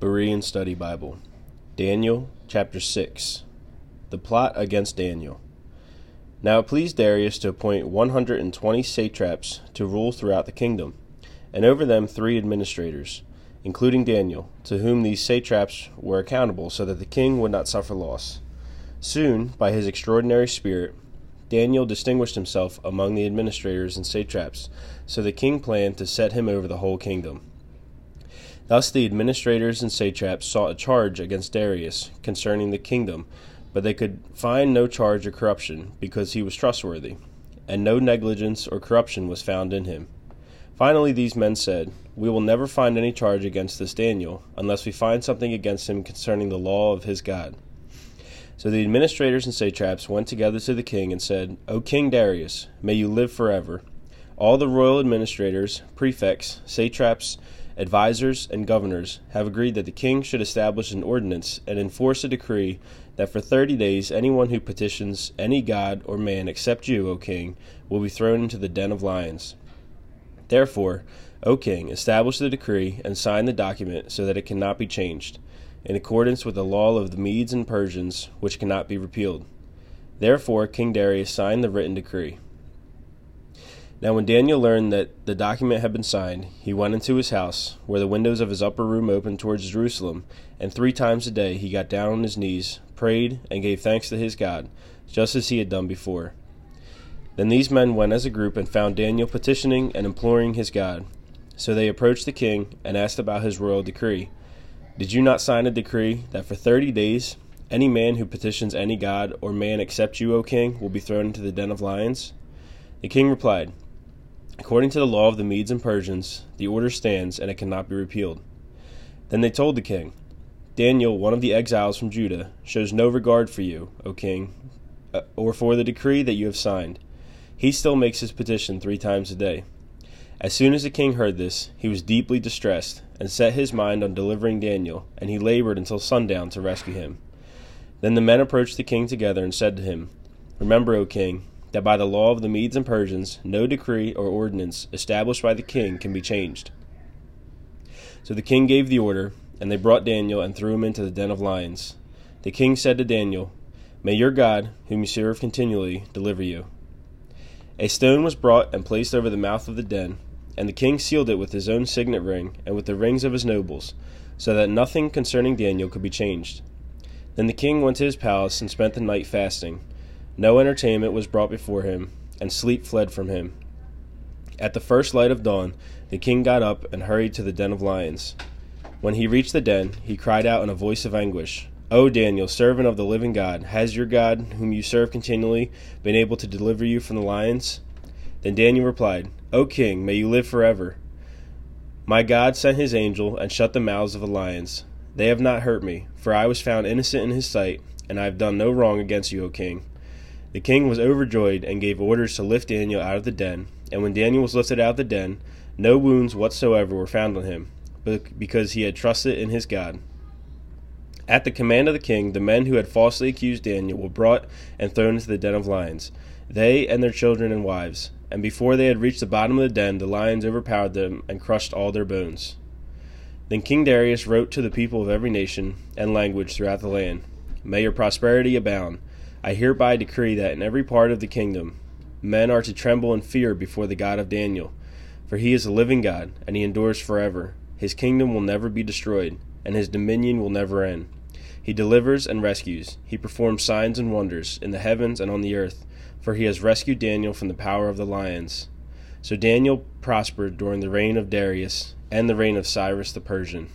Berean Study Bible. Daniel chapter 6. The plot against Daniel. Now it pleased Darius to appoint 120 satraps to rule throughout the kingdom, and over them three administrators, including Daniel, to whom these satraps were accountable so that the king would not suffer loss. Soon, by his extraordinary spirit, Daniel distinguished himself among the administrators and satraps, so the king planned to set him over the whole kingdom. Thus the administrators and satraps sought a charge against Darius concerning the kingdom, but they could find no charge of corruption, because he was trustworthy, and no negligence or corruption was found in him. Finally, these men said, We will never find any charge against this Daniel, unless we find something against him concerning the law of his God. So the administrators and satraps went together to the king and said, O King Darius, may you live forever. All the royal administrators, prefects, satraps, advisers, and governors have agreed that the king should establish an ordinance and enforce a decree that for thirty days anyone who petitions any god or man except you, O king, will be thrown into the den of lions. Therefore, O king, establish the decree and sign the document so that it cannot be changed, in accordance with the law of the Medes and Persians, which cannot be repealed. Therefore, King Darius signed the written decree. Now, when Daniel learned that the document had been signed, he went into his house, where the windows of his upper room opened towards Jerusalem, and three times a day he got down on his knees, prayed, and gave thanks to his God, just as he had done before. Then these men went as a group and found Daniel petitioning and imploring his God. So they approached the king and asked about his royal decree. Did you not sign a decree that for thirty days any man who petitions any god or man except you, O king, will be thrown into the den of lions? The king replied, According to the law of the Medes and Persians, the order stands and it cannot be repealed. Then they told the king, Daniel, one of the exiles from Judah, shows no regard for you, O king, uh, or for the decree that you have signed. He still makes his petition three times a day. As soon as the king heard this, he was deeply distressed, and set his mind on delivering Daniel, and he labored until sundown to rescue him. Then the men approached the king together and said to him, Remember, O king, that by the law of the Medes and Persians no decree or ordinance established by the king can be changed. So the king gave the order, and they brought Daniel and threw him into the den of lions. The king said to Daniel, May your God, whom you serve continually, deliver you. A stone was brought and placed over the mouth of the den, and the king sealed it with his own signet ring and with the rings of his nobles, so that nothing concerning Daniel could be changed. Then the king went to his palace and spent the night fasting. No entertainment was brought before him, and sleep fled from him. At the first light of dawn, the king got up and hurried to the den of lions. When he reached the den, he cried out in a voice of anguish, O Daniel, servant of the living God, has your God, whom you serve continually, been able to deliver you from the lions? Then Daniel replied, O king, may you live forever. My God sent his angel and shut the mouths of the lions. They have not hurt me, for I was found innocent in his sight, and I have done no wrong against you, O king. The king was overjoyed and gave orders to lift Daniel out of the den. And when Daniel was lifted out of the den, no wounds whatsoever were found on him, because he had trusted in his God. At the command of the king, the men who had falsely accused Daniel were brought and thrown into the den of lions, they and their children and wives. And before they had reached the bottom of the den, the lions overpowered them and crushed all their bones. Then King Darius wrote to the people of every nation and language throughout the land May your prosperity abound. I hereby decree that in every part of the kingdom men are to tremble and fear before the God of Daniel, for he is a living God, and he endures forever. His kingdom will never be destroyed, and his dominion will never end. He delivers and rescues. He performs signs and wonders in the heavens and on the earth, for he has rescued Daniel from the power of the lions. So Daniel prospered during the reign of Darius and the reign of Cyrus the Persian.